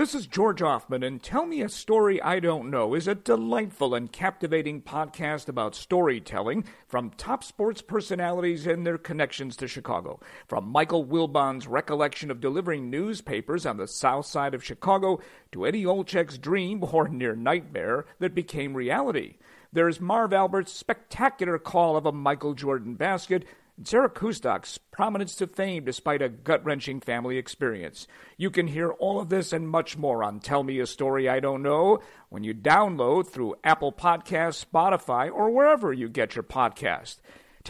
This is George Ofman, and Tell Me a Story I Don't Know is a delightful and captivating podcast about storytelling from top sports personalities and their connections to Chicago. From Michael Wilbon's recollection of delivering newspapers on the south side of Chicago to Eddie Olczyk's dream or near nightmare that became reality. There's Marv Albert's spectacular call of a Michael Jordan basket Sarah Kustok's prominence to fame despite a gut wrenching family experience. You can hear all of this and much more on Tell Me a Story I Don't Know when you download through Apple Podcasts, Spotify, or wherever you get your podcast.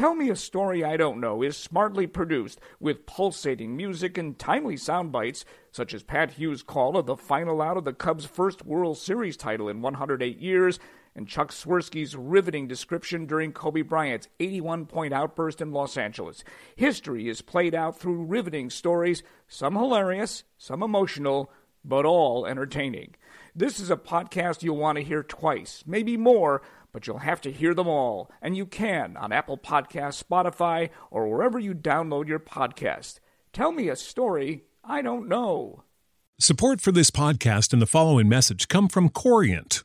Tell Me a Story I Don't Know is smartly produced with pulsating music and timely sound bites, such as Pat Hughes' call of the final out of the Cubs' first World Series title in 108 years and Chuck Swirsky's riveting description during Kobe Bryant's 81 point outburst in Los Angeles. History is played out through riveting stories, some hilarious, some emotional, but all entertaining. This is a podcast you'll want to hear twice, maybe more, but you'll have to hear them all, and you can on Apple Podcasts, Spotify, or wherever you download your podcast. Tell me a story I don't know. Support for this podcast and the following message come from Corient